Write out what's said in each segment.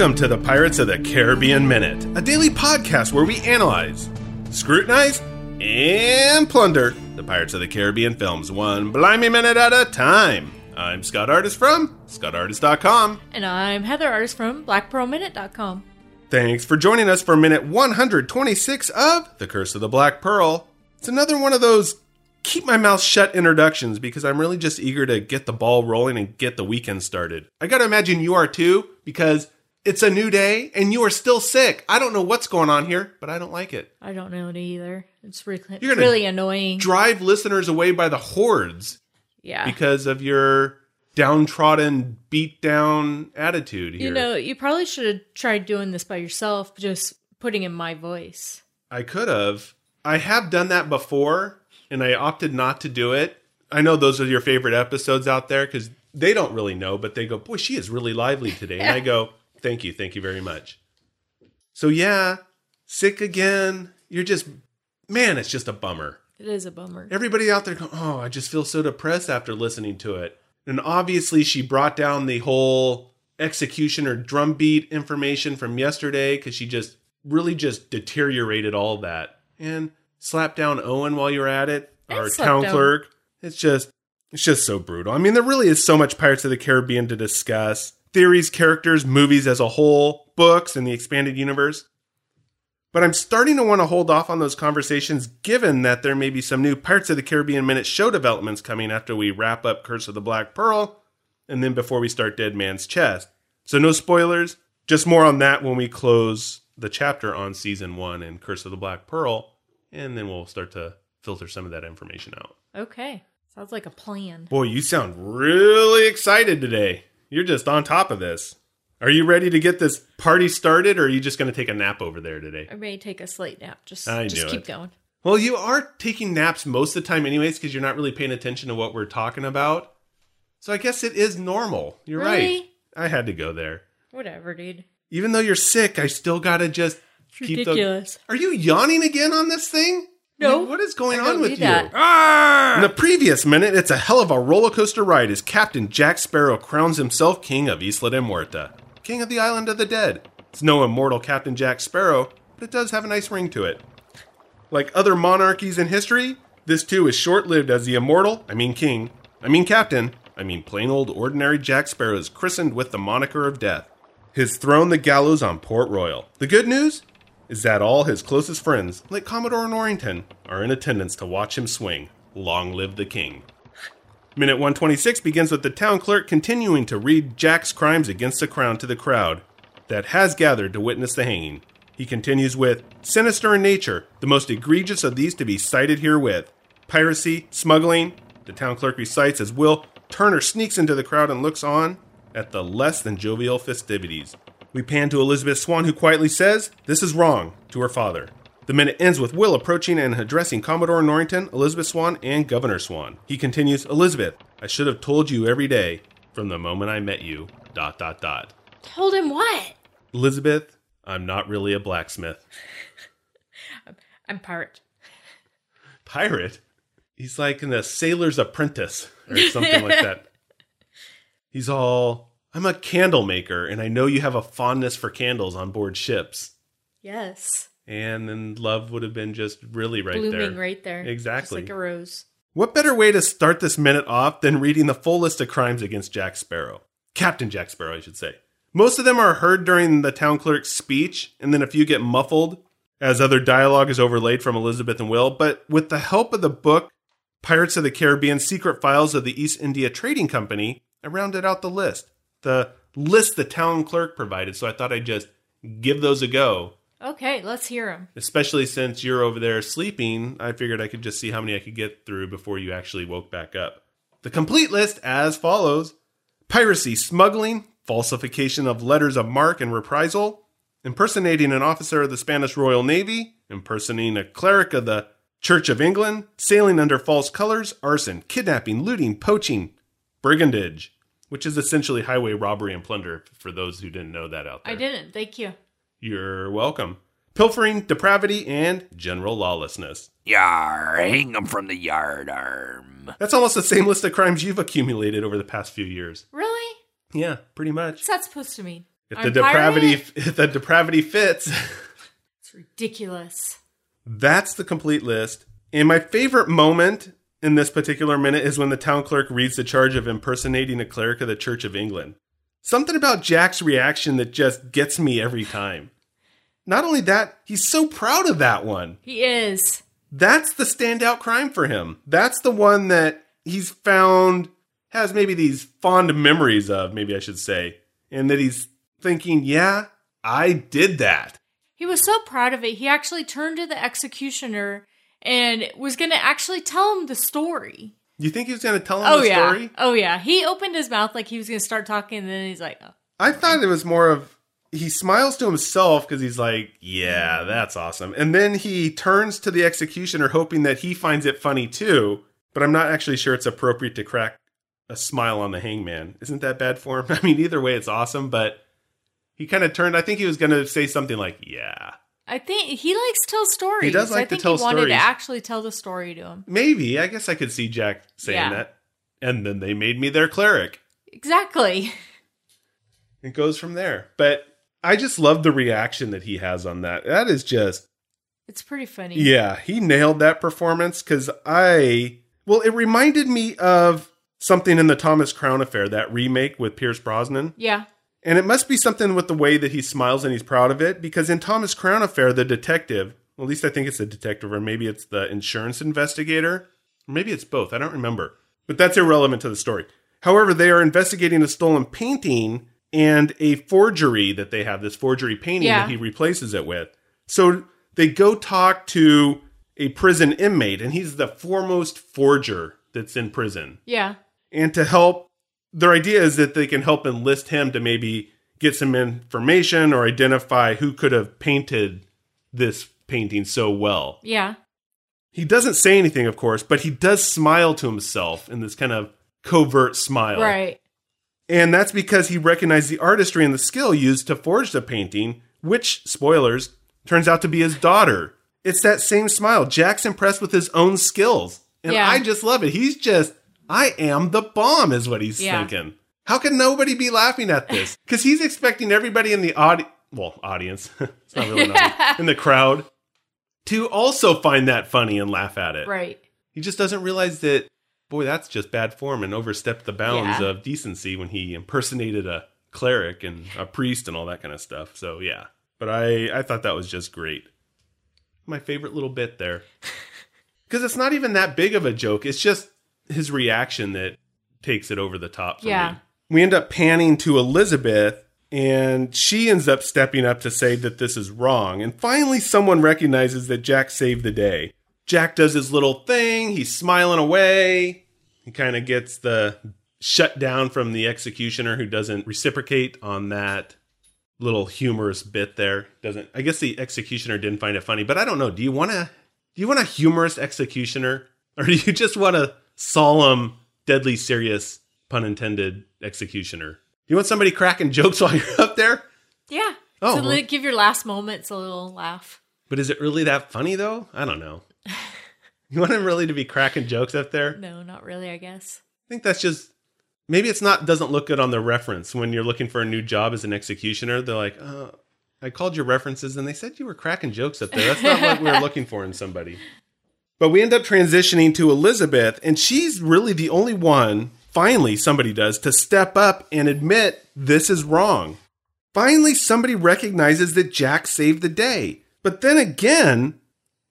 Welcome to the Pirates of the Caribbean Minute, a daily podcast where we analyze, scrutinize, and plunder the Pirates of the Caribbean films one blimey minute at a time. I'm Scott Artist from ScottArtist.com. And I'm Heather Artist from BlackPearlMinute.com. Thanks for joining us for minute 126 of The Curse of the Black Pearl. It's another one of those keep my mouth shut introductions because I'm really just eager to get the ball rolling and get the weekend started. I gotta imagine you are too because it's a new day and you are still sick. I don't know what's going on here, but I don't like it. I don't know it either. It's really, You're gonna really annoying. Drive listeners away by the hordes yeah. because of your downtrodden, beat down attitude here. you know, you probably should have tried doing this by yourself, just putting in my voice. I could have. I have done that before, and I opted not to do it. I know those are your favorite episodes out there because they don't really know, but they go, "Boy, she is really lively today," and I go, "Thank you, thank you very much." So yeah, sick again. You're just, man, it's just a bummer. It is a bummer. Everybody out there go, "Oh, I just feel so depressed after listening to it." And obviously, she brought down the whole execution or drumbeat information from yesterday because she just really just deteriorated all that and slapped down Owen while you're at it, our town down- clerk. It's just, it's just so brutal. I mean, there really is so much Pirates of the Caribbean to discuss: theories, characters, movies as a whole, books, and the expanded universe. But I'm starting to want to hold off on those conversations given that there may be some new Pirates of the Caribbean Minute show developments coming after we wrap up Curse of the Black Pearl and then before we start Dead Man's Chest. So no spoilers, just more on that when we close the chapter on season 1 and Curse of the Black Pearl and then we'll start to filter some of that information out. Okay. Sounds like a plan. Boy, you sound really excited today. You're just on top of this. Are you ready to get this party started or are you just going to take a nap over there today? I may take a slight nap. Just, I just keep it. going. Well, you are taking naps most of the time, anyways, because you're not really paying attention to what we're talking about. So I guess it is normal. You're right. I had to go there. Whatever, dude. Even though you're sick, I still gotta just It's keep the. ridiculous. Are you yawning again on this thing? No. I what is going I on with you? that. In the previous minute, it's a hell of a roller coaster ride as Captain Jack Sparrow crowns himself king of Isla de Muerta, king of the island of the dead. It's no immortal Captain Jack Sparrow, but it does have a nice ring to it. Like other monarchies in history, this too is short lived as the immortal, I mean king, I mean captain, I mean plain old ordinary Jack Sparrow is christened with the moniker of death. His throne the gallows on Port Royal. The good news is that all his closest friends, like Commodore Norrington, are in attendance to watch him swing. Long live the king. Minute 126 begins with the town clerk continuing to read Jack's crimes against the crown to the crowd that has gathered to witness the hanging. He continues with sinister in nature, the most egregious of these to be cited herewith piracy, smuggling. The town clerk recites as Will Turner sneaks into the crowd and looks on at the less than jovial festivities. We pan to Elizabeth Swann, who quietly says, This is wrong, to her father. The minute ends with Will approaching and addressing Commodore Norrington, Elizabeth Swann, and Governor Swann. He continues, Elizabeth, I should have told you every day from the moment I met you. Dot dot dot. Told him what? Elizabeth, I'm not really a blacksmith. I'm pirate. Pirate? He's like in the sailor's apprentice or something like that. He's all, I'm a candle maker, and I know you have a fondness for candles on board ships. Yes. And then love would have been just really right Blooming there. right there. Exactly. Just like a rose. What better way to start this minute off than reading the full list of crimes against Jack Sparrow? Captain Jack Sparrow, I should say. Most of them are heard during the town clerk's speech, and then a few get muffled as other dialogue is overlaid from Elizabeth and Will. But with the help of the book, Pirates of the Caribbean Secret Files of the East India Trading Company, I rounded out the list. The list the town clerk provided, so I thought I'd just give those a go. Okay, let's hear them. Especially since you're over there sleeping, I figured I could just see how many I could get through before you actually woke back up. The complete list as follows piracy, smuggling, falsification of letters of marque and reprisal, impersonating an officer of the Spanish Royal Navy, impersonating a cleric of the Church of England, sailing under false colors, arson, kidnapping, looting, poaching, brigandage, which is essentially highway robbery and plunder for those who didn't know that out there. I didn't. Thank you. You're welcome. Pilfering, depravity, and general lawlessness. Yar, hang 'em from the yard arm. That's almost the same list of crimes you've accumulated over the past few years. Really? Yeah, pretty much. What's that supposed to mean? If I'm the a pirate? depravity if the depravity fits, It's ridiculous. that's the complete list. And my favorite moment in this particular minute is when the town clerk reads the charge of impersonating a cleric of the Church of England. Something about Jack's reaction that just gets me every time. Not only that, he's so proud of that one. He is. That's the standout crime for him. That's the one that he's found has maybe these fond memories of, maybe I should say, and that he's thinking, yeah, I did that. He was so proud of it. He actually turned to the executioner and was going to actually tell him the story. You think he was going to tell him Oh the yeah. story? Oh yeah. He opened his mouth like he was going to start talking and then he's like, oh. I thought it was more of he smiles to himself because he's like, yeah, that's awesome. And then he turns to the executioner hoping that he finds it funny too, but I'm not actually sure it's appropriate to crack a smile on the hangman. Isn't that bad for him? I mean, either way, it's awesome, but he kind of turned. I think he was going to say something like, yeah. I think he likes to tell stories. He does like I to think tell he wanted stories. to actually tell the story to him. Maybe. I guess I could see Jack saying Yeah. that. And then they made me their cleric. Exactly. It goes from there. But I just love the reaction that he has on that. That is just It's pretty funny. Yeah, he nailed that performance because I. Well, it reminded me of something in the Thomas Crown Affair, that remake with Pierce Brosnan. Yeah. And it must be something with the way that he smiles and he's proud of it because in Thomas Crown Affair, the detective, at least I think it's the detective, or maybe it's the insurance investigator, or maybe it's both. I don't remember. But that's irrelevant to the story. However, they are investigating a stolen painting and a forgery that they have, this forgery painting Yeah. that he replaces it with. So they go talk to a prison inmate, and he's the foremost forger that's in prison Yeah. and to help their idea is that they can help enlist him to maybe get some information or identify who could have painted this painting so well. Yeah. He doesn't say anything, of course, but he does smile to himself in this kind of covert smile. Right. And that's because he recognized the artistry and the skill used to forge the painting, which, spoilers, turns out to be his daughter. It's that same smile. Jack's impressed with his own skills. And Yeah. I just love it. He's just, I am the bomb, is what he's Yeah. thinking. How can nobody be laughing at this? Because he's expecting everybody in the audi- well, audience, it's not really audience, in the crowd, to also find that funny and laugh at it. Right. He just doesn't realize that, boy, that's just bad form and overstepped the bounds Yeah. of decency when he impersonated a cleric and a priest and all that kind of stuff. So yeah, but I I thought that was just great. My favorite little bit there, because it's not even that big of a joke. It's just his reaction that takes it over the top. For Yeah. me. We end up panning to Elizabeth. And she ends up stepping up to say that this is wrong. And finally, someone recognizes that Jack saved the day. Jack does his little thing. He's smiling away. He kind of gets the shut down from the executioner who doesn't reciprocate on that little humorous bit there. Doesn't I guess the executioner didn't find it funny, but I don't know. Do you want to do you want a humorous executioner or do you just want a solemn, deadly serious, pun intended executioner? Do you want somebody cracking jokes while you're up there? Yeah. Oh, to well. give your last moments a little laugh. But is it really that funny though? I don't know. You want him really to be cracking jokes up there? No, not really, I guess. I think that's just maybe it's not doesn't look good on the reference when you're looking for a new job as an executioner. They're like, oh, I called your references and they said you were cracking jokes up there. That's not what we were looking for in somebody. But we end up transitioning to Elizabeth, and she's really the only one, finally, somebody does, to step up and admit this is wrong. Finally, somebody recognizes that Jack saved the day. But then again,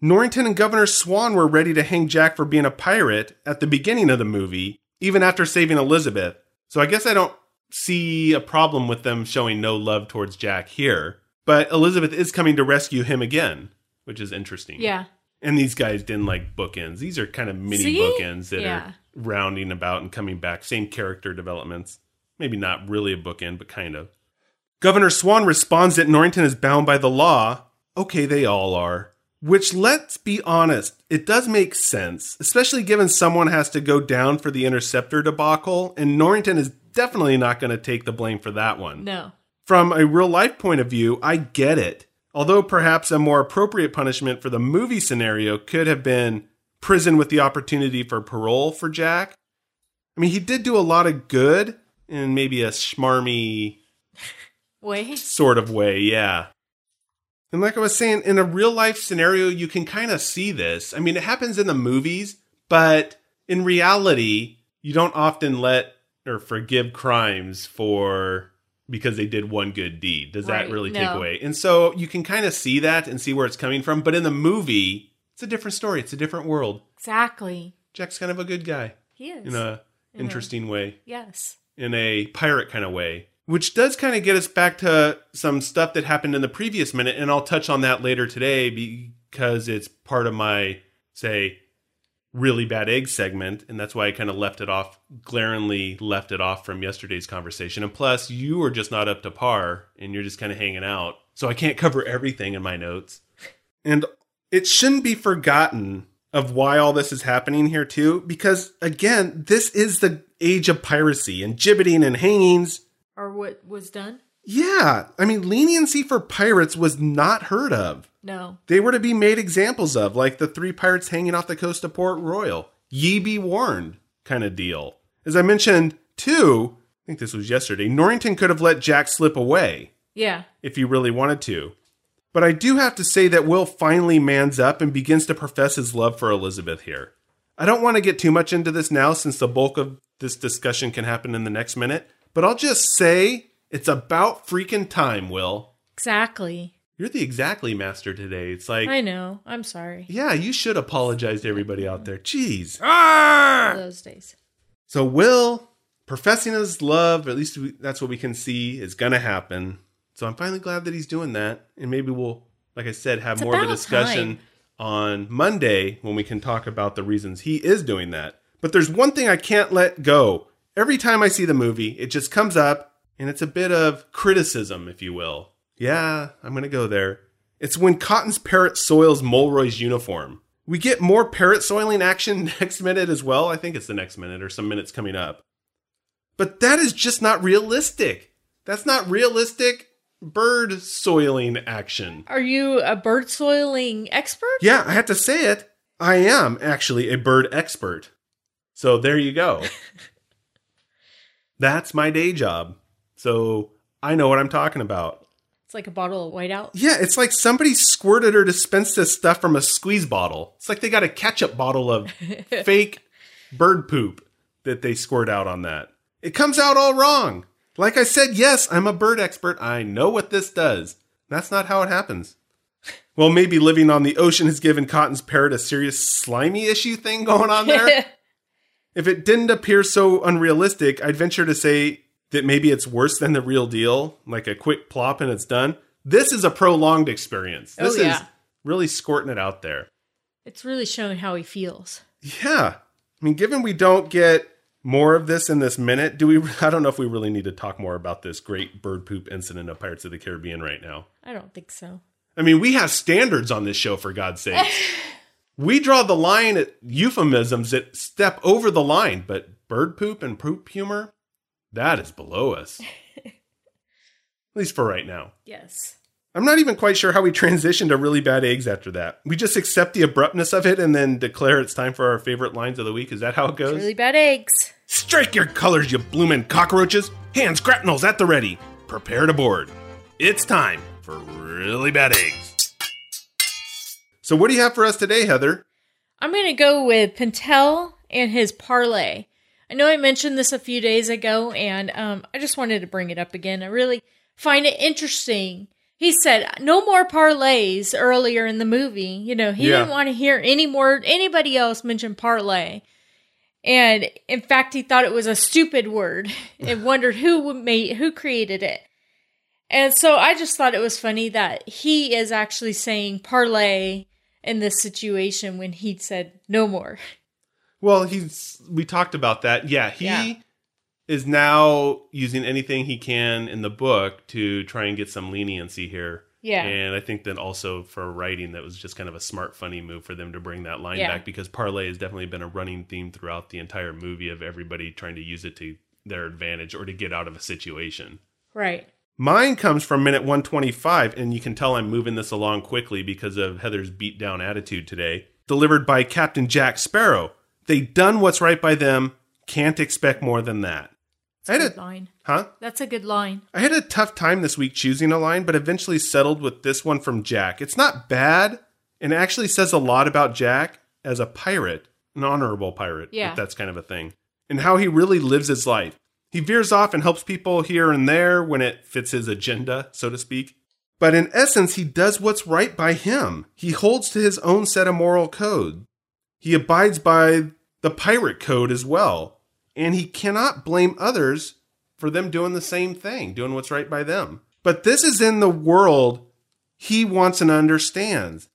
Norrington and Governor Swann were ready to hang Jack for being a pirate at the beginning of the movie, even after saving Elizabeth. So I guess I don't see a problem with them showing no love towards Jack here. But Elizabeth is coming to rescue him again, which is interesting. Yeah. And these guys didn't like bookends. These are kind of mini See? bookends that Yeah. are rounding about and coming back. Same character developments. Maybe not really a bookend, but kind of. Governor Swann responds that Norrington is bound by the law. Okay, they all are. Which, let's be honest, it does make sense, especially given someone has to go down for the interceptor debacle, and Norrington is definitely not going to take the blame for that one. No. From a real life point of view, I get it. Although perhaps a more appropriate punishment for the movie scenario could have been prison with the opportunity for parole for Jack. I mean, he did do a lot of good in maybe a schmarmy way, sort of way, yeah. And like I was saying, in a real life scenario, you can kind of see this. I mean, it happens in the movies, but in reality, you don't often let or forgive crimes for because they did one good deed. Does Right, that really take away? And so you can kind of see that and see where it's coming from. But in the movie, it's a different story. It's a different world. Exactly. Jack's kind of a good guy He is. in a interesting way yes. in a pirate kind of way. Which does kind of get us back to some stuff that happened in the previous minute, and I'll touch on that later today because it's part of my, say, really bad egg segment, and that's why I kind of left it off, glaringly left it off from yesterday's conversation. And plus, you are just not up to par, and you're just kind of hanging out. So I can't cover everything in my notes. And it shouldn't be forgotten of why all this is happening here too because again this is the age of piracy and gibbeting and hangings Or what was done? Yeah i mean leniency for pirates was not heard of No. they were to be made examples of like the three pirates hanging off the coast of port royal ye be warned kind of deal as i mentioned too i think this was yesterday norrington could have let jack slip away Yeah. if he really wanted to. But I do have to say that Will finally mans up and begins to profess his love for Elizabeth here. I don't want to get too much into this now since the bulk of this discussion can happen in the next minute, but I'll just say it's about freaking time, Will. Exactly. You're the exactly master today. It's like, I know. I'm sorry. yeah, you should apologize to everybody out there. Jeez. Ah! Those days. So Will professing his love, at least we, that's what we can see, is gonna happen. So I'm finally glad that he's doing that, and maybe we'll, like I said, have It's more of a discussion time. on Monday when we can talk about the reasons he is doing that. But there's one thing I can't let go. Every time I see the movie, it just comes up, and it's a bit of criticism, if you will. Yeah, I'm gonna go there. It's when Cotton's parrot soils Mullroy's uniform. We get more parrot soiling action next minute as well. I think it's the next minute or some minutes coming up. But that is just not realistic. That's not realistic bird soiling action. Are you a bird soiling expert? Yeah, I have to say it. I am actually a bird expert. So there you go. That's my day job. So I know what I'm talking about. It's like a bottle of whiteout. Yeah, it's like somebody squirted or dispensed this stuff from a squeeze bottle. It's like they got a ketchup bottle of fake bird poop that they squirt out on that. It comes out all wrong. Like I said, yes, I'm a bird expert. I know what this does. That's not how it happens. Well, maybe living on the ocean has given Cotton's parrot a serious slimy issue thing going on there. if it didn't appear so unrealistic, I'd venture to say that maybe it's worse than the real deal, like a quick plop and it's done. This is a prolonged experience. Oh, This yeah. is really squirting it out there. it's really showing how he feels. Yeah. I mean, given we don't get more of this in this minute, do we? I don't know if we really need to talk more about this great bird poop incident of Pirates of the Caribbean right now. I don't think so. I mean, we have standards on this show, for God's sake. we draw the line at euphemisms that step over the line, but bird poop and poop humor, that is below us. at least for right now. Yes. I'm not even quite sure how we transition to really bad eggs after that. We just accept the abruptness of it and then declare it's time for our favorite lines of the week. Is that how it goes? Really bad eggs. Strike your colors, you bloomin' cockroaches! Hands grapnels at the ready. Prepare to board. It's time for really bad eggs. So, what do you have for us today, Heather? I'm going to go with Pintel and his parley. I know I mentioned this a few days ago, and um, I just wanted to bring it up again. I really find it interesting. He said no more parleys earlier in the movie. You know, he Yeah. didn't want to hear any more anybody else mention parley. And in fact, he thought it was a stupid word and wondered who made who created it. And so I just thought it was funny that he is actually saying parley in this situation when he said no more. Well, he's we talked about that. Yeah, he Yeah. is now using anything he can in the book to try and get some leniency here. Yeah. And I think that also for writing, that was just kind of a smart, funny move for them to bring that line Yeah. back because parley has definitely been a running theme throughout the entire movie of everybody trying to use it to their advantage or to get out of a situation. Right. Mine comes from minute 125, and you can tell I'm moving this along quickly because of Heather's beat down attitude today. Delivered by Captain Jack Sparrow. They done what's right by them, can't expect more than that. I had Good a, line. huh? That's a good line. I had a tough time this week choosing a line, but eventually settled with this one from Jack. It's not bad, and actually says a lot about Jack as a pirate, an honorable pirate, Yeah. if that's kind of a thing, and how he really lives his life. He veers off and helps people here and there when it fits his agenda, so to speak. But in essence, he does what's right by him. He holds to his own set of moral code. He abides by the pirate code as well. And he cannot blame others for them doing the same thing, doing what's right by them. But this is in the world he wants and understands.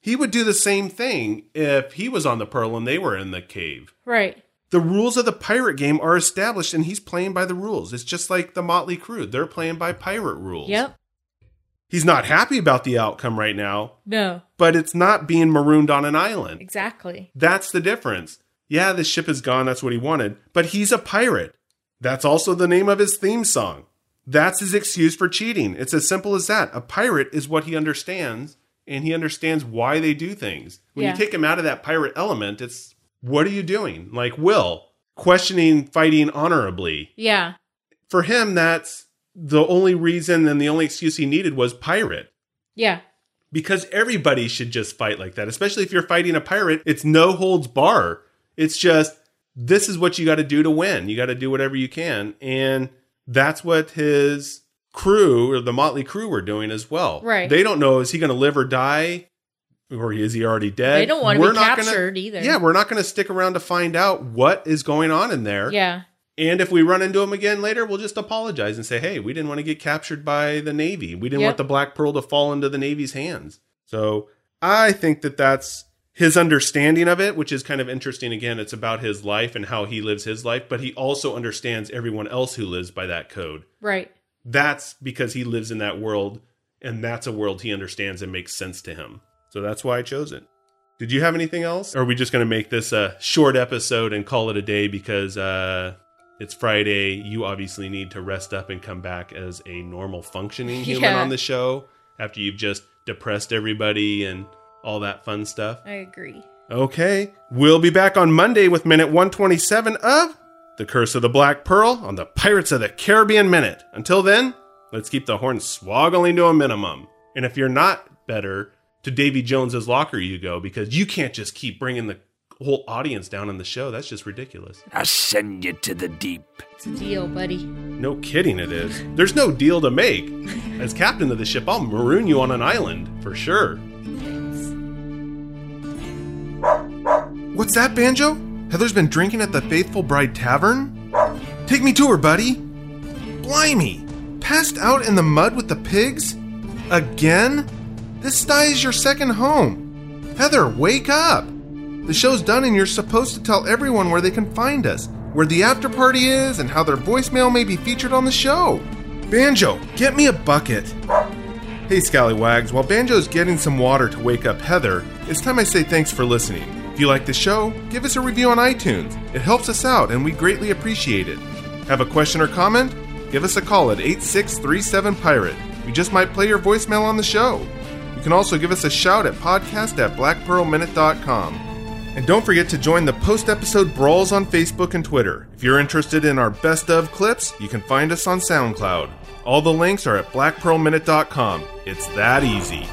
He would do the same thing if he was on the Pearl and they were in the cave. Right. The rules of the pirate game are established and he's playing by the rules. It's just like the Motley Crew. They're playing by pirate rules. Yep. He's not happy about the outcome right now, No. but it's not being marooned on an island. Exactly. That's the difference. Yeah, the ship is gone. That's what he wanted. But he's a pirate. That's also the name of his theme song. That's his excuse for cheating. It's as simple as that. A pirate is what he understands, and he understands why they do things. When Yeah. you take him out of that pirate element, it's what are you doing? Like Will, questioning fighting honorably. Yeah. For him, that's the only reason and the only excuse he needed was pirate Yeah. because everybody should just fight like that especially if you're fighting a pirate it's no holds bar it's just this is what you got to do to win you got to do whatever you can and that's what his crew or the motley crew were doing as well Right. they don't know is he going to live or die or is he already dead They don't want to be not gonna- captured either. yeah we're not going to stick around to find out what is going on in there Yeah. and if we run into him again later, we'll just apologize and say, hey, we didn't want to get captured by the Navy. We didn't Yep. want the Black Pearl to fall into the Navy's hands. So I think that that's his understanding of it, which is kind of interesting. Again, it's about his life and how he lives his life, but he also understands everyone else who lives by that code. Right. That's because he lives in that world, and that's a world he understands and makes sense to him. So that's why I chose it. Did you have anything else? Or are we just going to make this a short episode and call it a day because uh, it's Friday? You obviously need to rest up and come back as a normal functioning human Yeah. on the show after you've just depressed everybody and all that fun stuff. I agree. Okay, we'll be back on Monday with minute 127 of The Curse of the Black Pearl on the Pirates of the Caribbean Minute. Until then, let's keep the horn swoggling to a minimum. And if you're not better, to Davy Jones's locker you go because you can't just keep bringing the whole audience down in the show. That's just ridiculous. I send you to the deep. It's a deal, buddy. No kidding, it is. There's no deal to make. As captain of the ship, I'll maroon you on an island for sure. What's that, Banjo? Heather's been drinking at the Faithful Bride Tavern? Take me to her, buddy. Blimey! Passed out in the mud with the pigs? Again? This sty is your second home. Heather, wake up! The show's done and you're supposed to tell everyone where they can find us, where the after party is, and how their voicemail may be featured on the show. Banjo, get me a bucket. Hey, Scallywags, while Banjo's getting some water to wake up Heather, it's time I say thanks for listening. If you like the show, give us a review on iTunes. It helps us out and we greatly appreciate it. Have a question or comment? Give us a call at 8637 Pirate. We just might play your voicemail on the show. You can also give us a shout at podcast at blackpearlminute.com. And don't forget to join the post episode brawls on Facebook and Twitter. If you're interested in our best of clips, you can find us on SoundCloud. All the links are at blackpearlminute.com. It's that easy.